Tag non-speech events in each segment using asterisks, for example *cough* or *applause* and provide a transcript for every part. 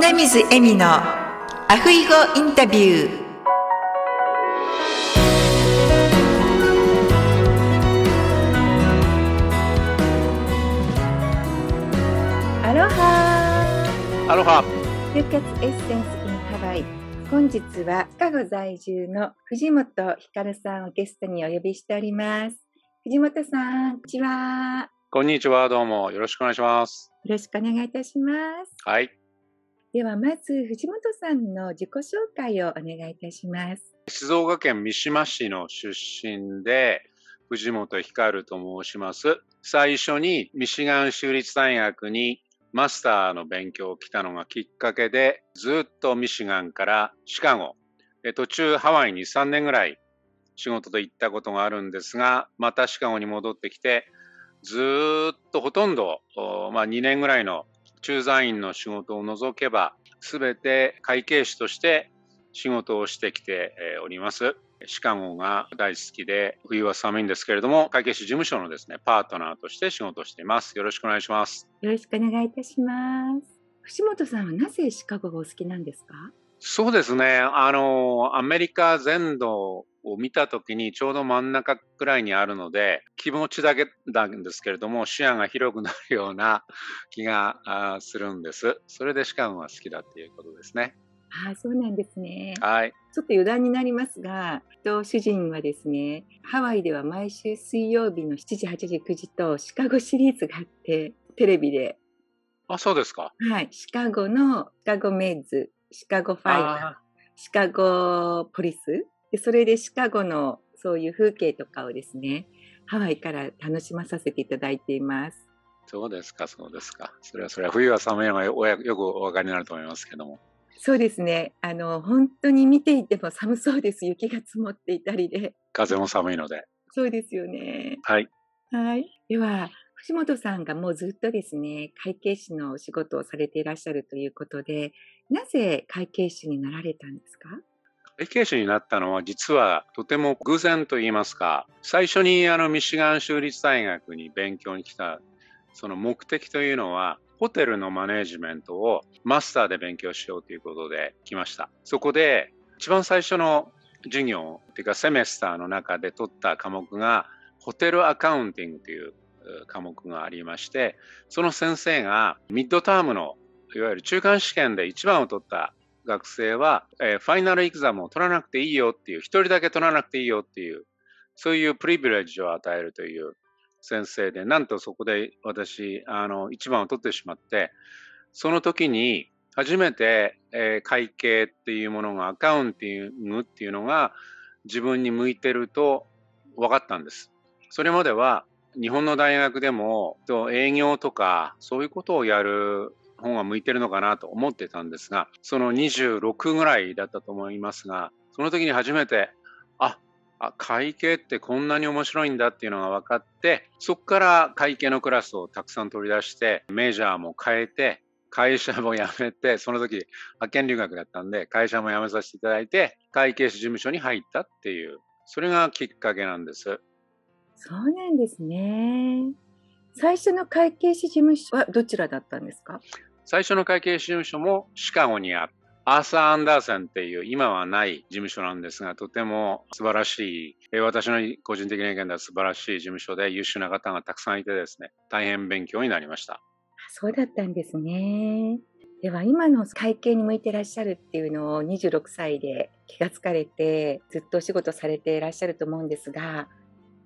米水恵美のアフイゴインタビュー。アロハ。アロハ。就活エッセンス in ハワイ。本日はシカゴ在住の藤本ひかるさんをゲストにお呼びしております。藤本さんこんにちは。こんにちは。どうも。よろしくお願いします。よろしくお願いいたします。はいではまず藤本さんの自己紹介をお願いいたします。静岡県三島市の出身で藤本光と申します。最初にミシガン州立大学にマスターの勉強を来たのがきっかけでずっとミシガンからシカゴ。途中ハワイに3年ぐらい仕事で行ったことがあるんですがまたシカゴに戻ってきてずっとほとんど、まあ、2年ぐらいの駐在員の仕事を除けば全て会計士として仕事をしてきております。シカゴが大好きで、冬は寒いんですけれども、会計士事務所のですね、パートナーとして仕事をしています。よろしくお願いします。よろしくお願いいたします。藤本さんはなぜシカゴがお好きなんですか？そうですね。あの、アメリカ全土を見たときにちょうど真ん中くらいにあるので、気持ちだけなんですけれども、視野が広くなるような気がするんです。それでシカゴが好きだっていうことですね。ああ、そうなんですね。はい。ちょっと余談になりますが、と主人はですね、ハワイでは毎週水曜日の7時、8時、9時とシカゴシリーズがあって、テレビで。あ、そうですか。はい。シカゴのシカゴメイズ、シカゴファイター、シカゴポリス。でそれでシカゴのそういう風景とかをですね、ハワイから楽しまさせていただいています。そうですか、そうですか。それはそれは冬は寒いのがよよくお分かりになると思いますけども。そうですね。あの、本当に見ていても寒そうです。雪が積もっていたりで。風も寒いので。そうですよね。はい。はい。では、藤本さんがもうずっとですね、会計士のお仕事をされていらっしゃるということで、なぜ会計士になられたんですか？会計士になったのは実はとても偶然と言いますか、最初にあのミシガン州立大学に勉強に来たその目的というのは、ホテルのマネジメントをマスターで勉強しようということで来ました。そこで一番最初の授業というかセメスターの中で取った科目がホテルアカウンティングという科目がありまして、その先生がミッドタームのいわゆる中間試験で一番を取った学生は、えー、ファイナルエグザムを取らなくていいよっていう、一人だけ取らなくていいよっていう、そういうプリビレッジを与えるという先生で、なんとそこで私、あの、一番を取ってしまって、その時に初めて、えー、会計っていうものが、アカウンティングっていうのが自分に向いてると分かったんです。それまでは日本の大学でも営業とかそういうことをやる本が向いてるのかなと思ってたんですが、その26ぐらいだったと思いますが、その時に初めて、あ、あ会計ってこんなに面白いんだっていうのが分かって、そこから会計のクラスをたくさん取り出して、メジャーも変えて、会社も辞めて、その時派遣留学だったんで、会社も辞めさせていただいて、会計士事務所に入ったっていう、それがきっかけなんです。そうなんですね。最初の会計士事務所はどちらだったんですか？最初の会計士事務所もシカゴにある。アーサー・アンダーセンっていう今はない事務所なんですが、とても素晴らしい、私の個人的な意見では素晴らしい事務所で優秀な方がたくさんいてですね、大変勉強になりました。そうだったんですね。では今の会計に向いてらっしゃるっていうのを26歳で気がつかれてずっとお仕事されていらっしゃると思うんですが、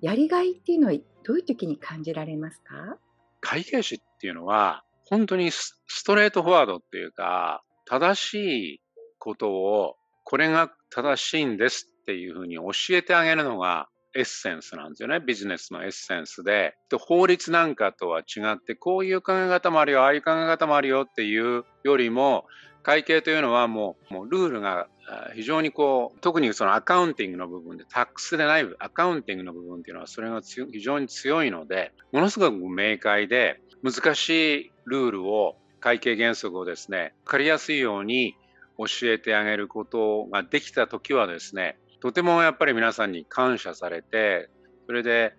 やりがいっていうのはどういう時に感じられますか？会計士っていうのは本当にストレートフォワードっていうか正しいことをこれが正しいんですっていうふうに教えてあげるのがエッセンスなんですよね。ビジネスのエッセンスで。で法律なんかとは違ってこういう考え方もあるよ、ああいう考え方もあるよっていうよりも会計というのはもうもうルールが非常にこう特にそのアカウンティングの部分でタックスでないアカウンティングの部分っていうのはそれが非常に強いのでものすごく明快で難しいルールを会計原則をですね分かりやすいように教えてあげることができた時はですねとてもやっぱり皆さんに感謝されてそれで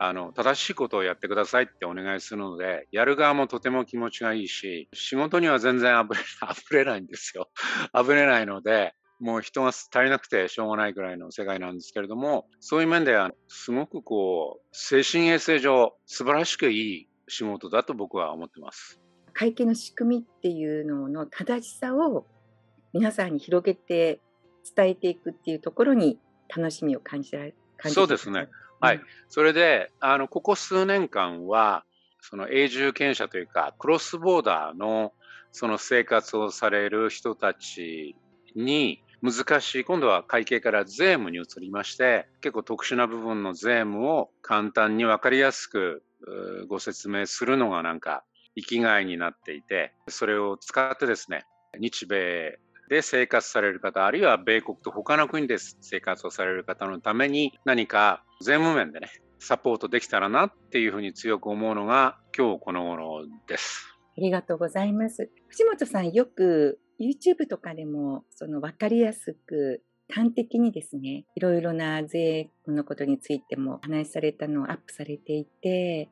あの正しいことをやってくださいってお願いするので、やる側もとても気持ちがいいし、仕事には全然あぶれ *laughs* あぶれないんですよ。*laughs* あぶれないので、もう人が足りなくてしょうがないぐらいの世界なんですけれども、そういう面ではすごくこう、精神衛生上素晴らしくいい仕事だと僕は思ってます。会計の仕組みっていうのの正しさを皆さんに広げて伝えていくっていうところに楽しみを感じられそうですね。はい。それで、あの、ここ数年間は、その永住権者というか、クロスボーダーのその生活をされる人たちに難しい、今度は会計から税務に移りまして、結構特殊な部分の税務を簡単に分かりやすくご説明するのがなんか生きがいになっていて、それを使ってですね、日米で生活される方、あるいは米国と他の国で生活をされる方のために何か税務面でね、サポートできたらなっていうふうに強く思うのが今日この頃です。ありがとうございます。藤本さんよく YouTube とかでもその分かりやすく端的にですね、いろいろな税のことについても話されたのをアップされていて、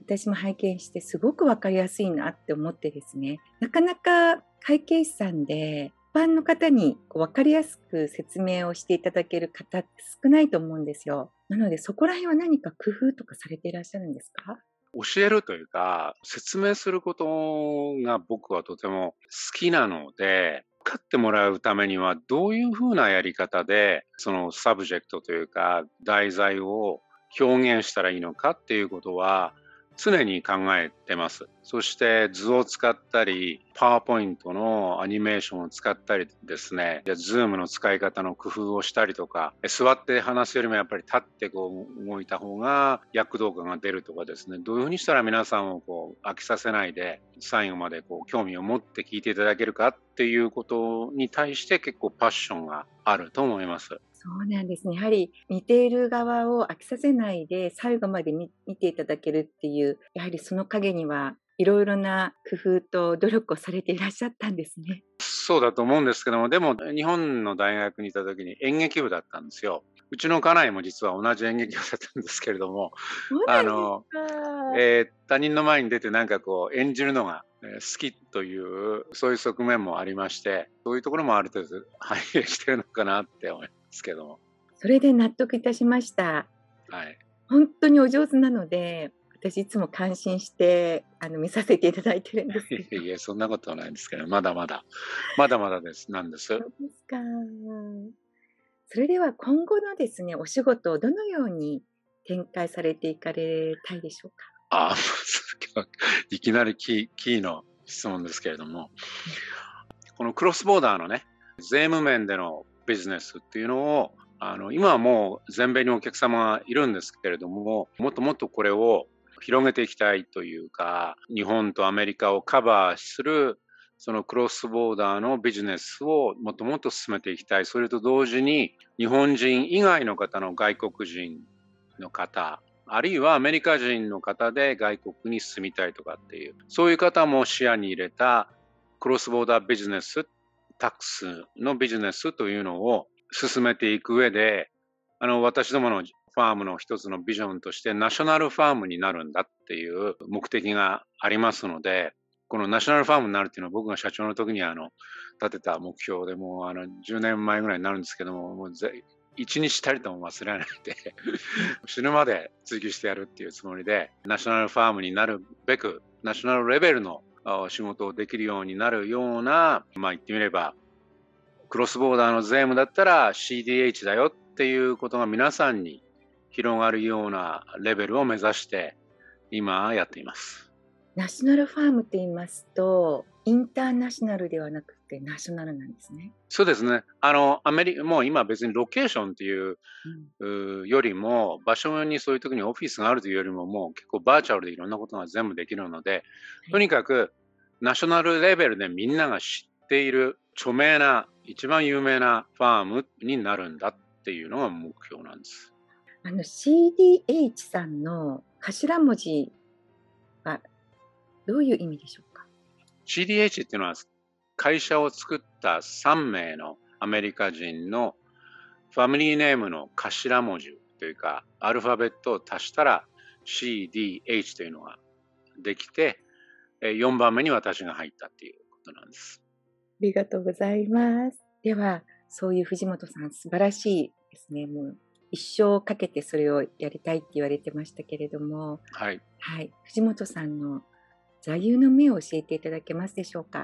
私も拝見してすごく分かりやすいなって思ってですね、なかなか会計士さんで一般の方に分かりやすく説明をしていただける方って少ないと思うんですよ。なのでそこら辺は何か工夫とかされていらっしゃるんですか？教えるというか、説明することが僕はとても好きなので、分かってもらうためにはどういうふうなやり方で、そのサブジェクトというか題材を表現したらいいのかっていうことは、常に考えてます。そして図を使ったり、パワーポイントのアニメーションを使ったりですね、 Zoom の使い方の工夫をしたりとか、座って話すよりもやっぱり立ってこう動いた方が躍動感が出るとかですね、どういうふうにしたら皆さんをこう飽きさせないで、最後までこう興味を持って聞いていただけるかっていうことに対して結構パッションがあると思います。そうなんですね。やはり見ている側を飽きさせないで最後まで見ていただけるっていう、やはりその陰にはいろいろな工夫と努力をされていらっしゃったんですね。そうだと思うんですけども、でも日本の大学にいた時に演劇部だったんですよ。うちの家内も実は同じ演劇部だったんですけれども、あの、えー、他人の前に出てなんかこう演じるのが好きというそういう側面もありましてそういうところもある程度反映 *laughs* してるのかなって思いますけど。もそれで納得いたしました。はい。本当にお上手なので私いつも感心してあの見させていただいてるんですいやいやそんなことはないんですけどまだまだ。まだまだです。なんです？そうですか。それでは今後のですねお仕事をどのように展開されていかれたいでしょうか？あ *laughs* いきなりキーキーの質問ですけれども、このクロスボーダーのね、税務面でのビジネスっていうのを、あの今はもう全米にお客様がいるんですけれども、もっともっとこれを広げていきたいというか、日本とアメリカをカバーするそのクロスボーダーのビジネスをもっともっと進めていきたい。それと同時に日本人以外の方の外国人の方あるいはアメリカ人の方で外国に住みたいとかっていう、そういう方も視野に入れたクロスボーダービジネスっ、タックスのビジネスというのを進めていく上で、あの、私どものファームの一つのビジョンとしてナショナルファームになるんだっていう目的がありますので、このナショナルファームになるっていうのは僕が社長の時にあの立てた目標でもうあの10年前ぐらいになるんですけども、もう一日たりとも忘れないで死ぬまで追求してやるっていうつもりで、ナショナルファームになるべく、ナショナルレベルの仕事をできるようになるような、まあ言ってみれば、クロスボーダーの税務だったら CDH だよっていうことが皆さんに広がるようなレベルを目指して今やっています。ナショナルファームって言いますと、インターナショナルではなくてナショナルなんですね。そうですね。あの、アメリカ、もう今別にロケーションっていう、うん、よりも、場所にそういう時にオフィスがあるというよりも、もう結構バーチャルでいろんなことが全部できるので、とにかくナショナルレベルでみんなが知っている著名な、一番有名なファームになるんだっていうのが目標なんです。あの CDH さんの頭文字はどういう意味でしょう CDH っていうのは会社を作った3名のアメリカ人のファミリーネームの頭文字というかアルファベットを足したら CDH というのができて、4番目に私が入ったっていうことなんです。ありがとうございます。では、そういう藤本さん、素晴らしいですね。もう一生かけてそれをやりたいって言われてましたけれども、はい。はい、藤本さんの座右の銘を教えていただけますでしょうか？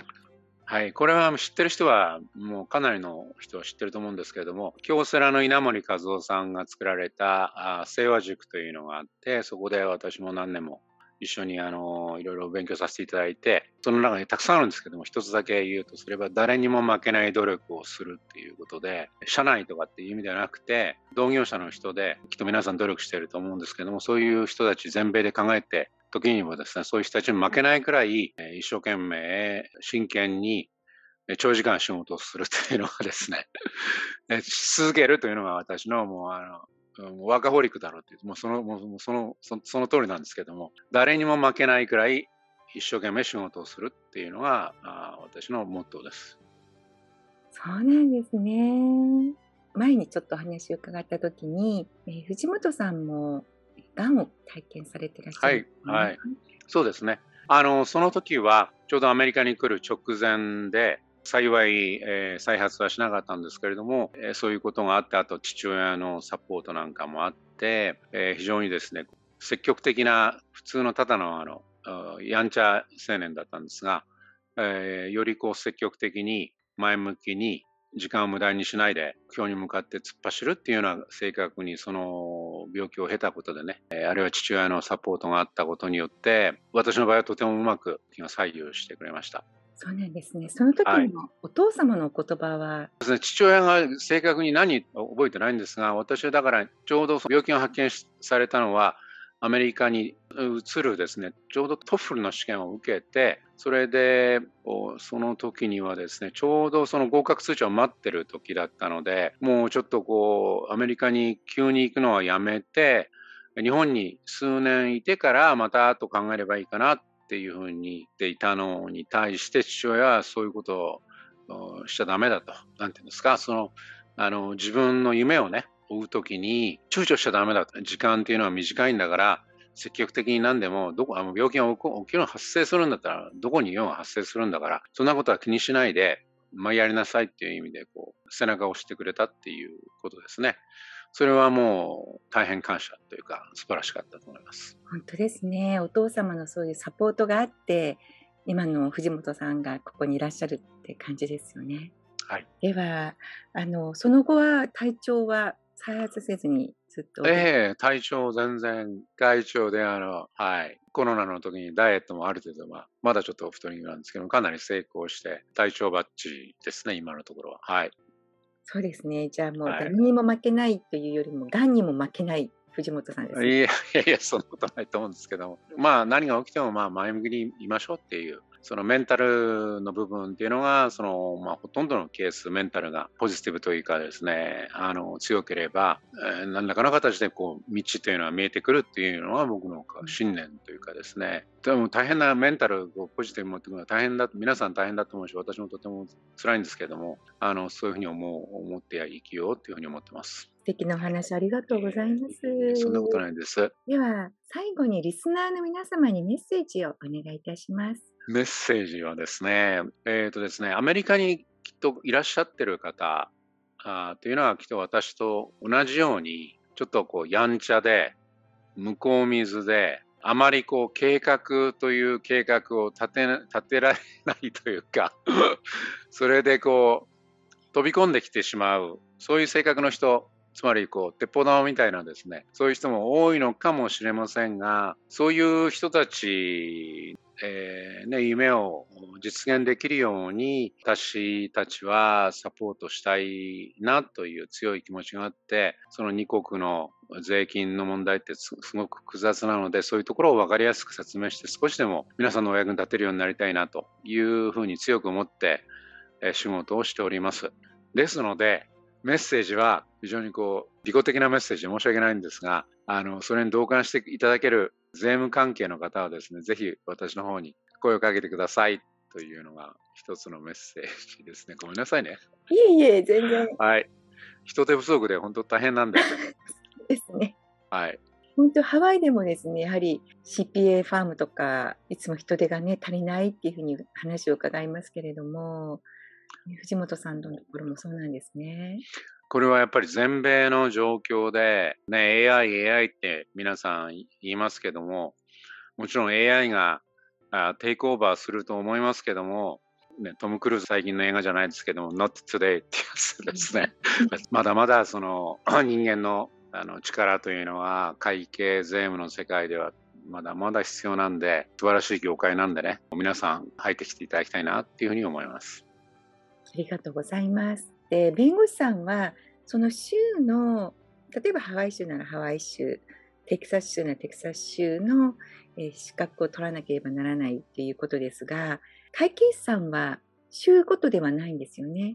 はい、これは知ってる人はもうかなりの人は知ってると思うんですけれども京セラの稲森和夫さんが作られたあ清和塾というのがあってそこで私も何年も一緒にあのいろいろ勉強させていただいてその中にたくさんあるんですけども一つだけ言うとすれば誰にも負けない努力をするっていうことで社内とかっていう意味ではなくて同業者の人できっと皆さん努力してると思うんですけどもそういう人たち全米で考えて時にもですね、そういう人たちに負けないくらい、一生懸命、真剣に、長時間仕事をするというのがですね、し *laughs* 続けるというのが私のもうあの、ワーカホリックだろうっていう、もうその、もうそのそ、その通りなんですけども、誰にも負けないくらい一生懸命仕事をするっていうのがあ私のモットーです。そうなんですね。前にちょっと話を伺った時に、えー、藤本さんもがんを体験されてらっしゃる、はい、はい、そうですね。あの、その時は、ちょうどアメリカに来る直前で、幸い、えー、再発はしなかったんですけれども、えー、そういうことがあって、あと父親のサポートなんかもあって、えー、非常にですね、積極的な、普通のただのあの、やんちゃ青年だったんですが、えー、よりこう積極的に前向きに時間を無駄にしないで今日に向かって突っ走るっていうような性格にその病気を経たことでねあるいは父親のサポートがあったことによって私の場合はとてもうまく気が左右してくれました。そうなんですね。その時のお父様の言葉は、はい、父親が正確に何覚えてないんですが、私はだからちょうど病気が発見されたのはアメリカに移るですね、ちょうど TOEFL の試験を受けて、それで、その時にはですね、ちょうどその合格通知を待ってる時だったので、もうちょっとこう、アメリカに急に行くのはやめて、日本に数年いてからまた後考えればいいかなっていうふうに言っていたのに対して父親はそういうことをしちゃダメだと。なんていうんですか、その、あの、自分の夢をね、追う時に躊躇しちゃダメだ時間っていうのは短いんだから積極的に何でもどこあの病気が起きるの発生するんだったらどこに用が発生するんだからそんなことは気にしないでまあ、やりなさいっていう意味でこう背中を押してくれたっていうことですね。それはもう大変感謝というか素晴らしかったと思います。本当ですね。お父様のそういうサポートがあって今の藤本さんがここにいらっしゃるって感じですよね。はい。ではあのその後は体調は再発せずにずっと。ええー、体調全然外調で、あの、はい。コロナの時にダイエットもある程度、まあ、まだちょっと太りなんですけど、かなり成功して、体調ばっちりですね、今のところは。はい。そうですね。じゃあもう、誰にも負けないというよりも、がんにも負けない藤本さんです、ね、いやいやいや、そんなことないと思うんですけども、まあ、何が起きても、まあ、前向きにいましょうっていうそのメンタルの部分っていうのが、その、まあ、ほとんどのケース、メンタルがポジティブというかですね、あの、強ければ、えー、何らかの形でこう、道というのは見えてくるっていうのが僕の信念というかですね、でも大変なメンタルをポジティブに持っていくのは大変だ、皆さん大変だと思うし、私もとても辛いんですけども、あの、そういうふうに思う、思って生きようというふうに思ってます。素敵なお話ありがとうございます。そんなことないです。では、最後にリスナーの皆様にメッセージをお願いいたします。メッセージはですね、えっ、ー、とですね、アメリカにきっといらっしゃってる方あというのはきっと私と同じように、ちょっとこう、やんちゃで、向こう水で、あまりこう、計画という計画を立て立てられないというかそれでこう、飛び込んできてしまう、そういう性格の人つまりこう鉄砲玉みたいなですねそういう人も多いのかもしれませんがそういう人たち、えー、ね、夢を実現できるように私たちはサポートしたいなという強い気持ちがあってその2国の税金の問題ってすごく複雑なのでそういうところを分かりやすく説明して少しでも皆さんのお役に立てるようになりたいなというふうに強く思って仕事をしております。ですのでメッセージは非常にこう、利己的なメッセージで申し訳ないんですが、あの、それに同感していただける税務関係の方はですね、ぜひ私の方に声をかけてくださいというのが一つのメッセージですね。ごめんなさいね。いえいえ、全然。はい。人手不足で本当大変なんで。ですね。はい。本当ハワイでもですね、やはり CPA ファームとか、いつも人手がね、足りないっていうふうに話を伺いますけれども、藤本さんのところもそうなんですね。これはやっぱり全米の状況で、ね、AI、AI って皆さん言いますけども、もちろん AI があテイクオーバーすると思いますけども、ね、トム・クルーズ最近の映画じゃないですけども、Not Today ってやつですね。まだまだその *clears throat* 人間のあの力というのは会計税務の世界ではまだまだ必要なんで、素晴らしい業界なんでね、皆さん入ってきていただきたいなっていうふうに思います。ありがとうございます。で、弁護士さんは、その州の、例えばハワイ州ならハワイ州、テキサス州ならテキサス州の、えー、資格を取らなければならないっていうことですが、会計士さんは州ごとではないんですよね。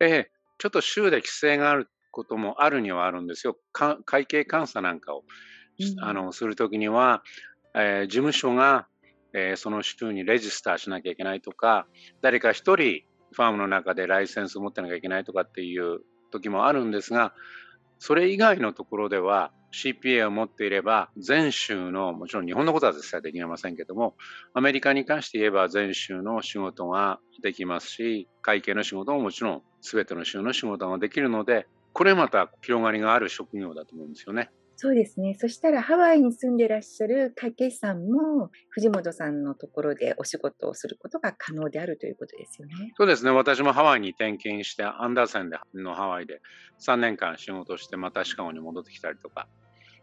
ええ、ちょっと州で規制があることもあるにはあるんですよ。会計監査なんかを、うん、あのするときには、えー、事務所が、えー、その州にレジスターしなきゃいけないとか、誰か一人ファームの中でライセンスを持ってなきゃいけないとかっていう時もあるんですが、それ以外のところでは CPA を持っていれば全州のもちろん日本のことは絶対できませんけどもアメリカに関して言えば全州の仕事ができますし会計の仕事ももちろん全ての州の仕事ができるのでこれまた広がりがある職業だと思うんですよね。そうですね。そしたらハワイに住んでらっしゃる会計士さんも藤本さんのところでお仕事をすることが可能であるということですよね。そうですね。私もハワイに転勤してアンダーセンでのハワイで3年間仕事してまたシカゴに戻ってきたりとか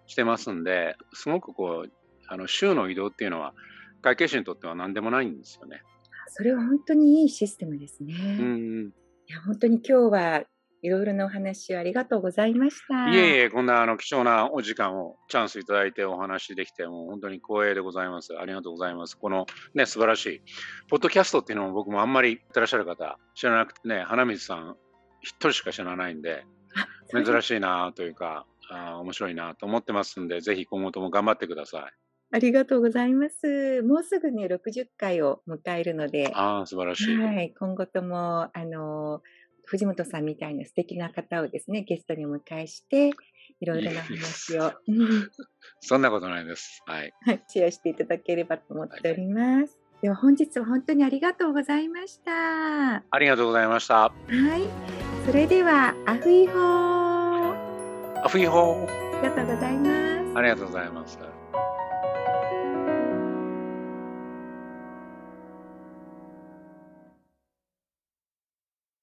してますんで、すごくこう、あの州の移動っていうのは会計士にとっては何でもないんですよね。それは本当にいいシステムですね。うん、いや本当に今日はいろいろなお話をありがとうございました。いえいえ、こんなあの貴重なお時間をチャンスいただいてお話できて、もう本当に光栄でございます。ありがとうございます。このね、素晴らしい、ポッドキャストっていうのも僕もあんまりいってらっしゃる方知らなくてね、花水さん一人しか知らないんで、*laughs* 珍しいなというか、あ面白いなと思ってますんで、ぜひ今後とも頑張ってください。ありがとうございます。もうすぐね、60回を迎えるので、あ素晴らしい。はい、今後とも、あの藤本さんみたいな素敵な方をですね、ゲストにお迎えして、いろいろな話を。*laughs* そんなことないです。はい。シェアしていただければと思っております。はい、では本日は本当にありがとうございました。ありがとうございました。はい。それでは、アフイホー。アフイホー。ありがとうございます。ありがとうございます。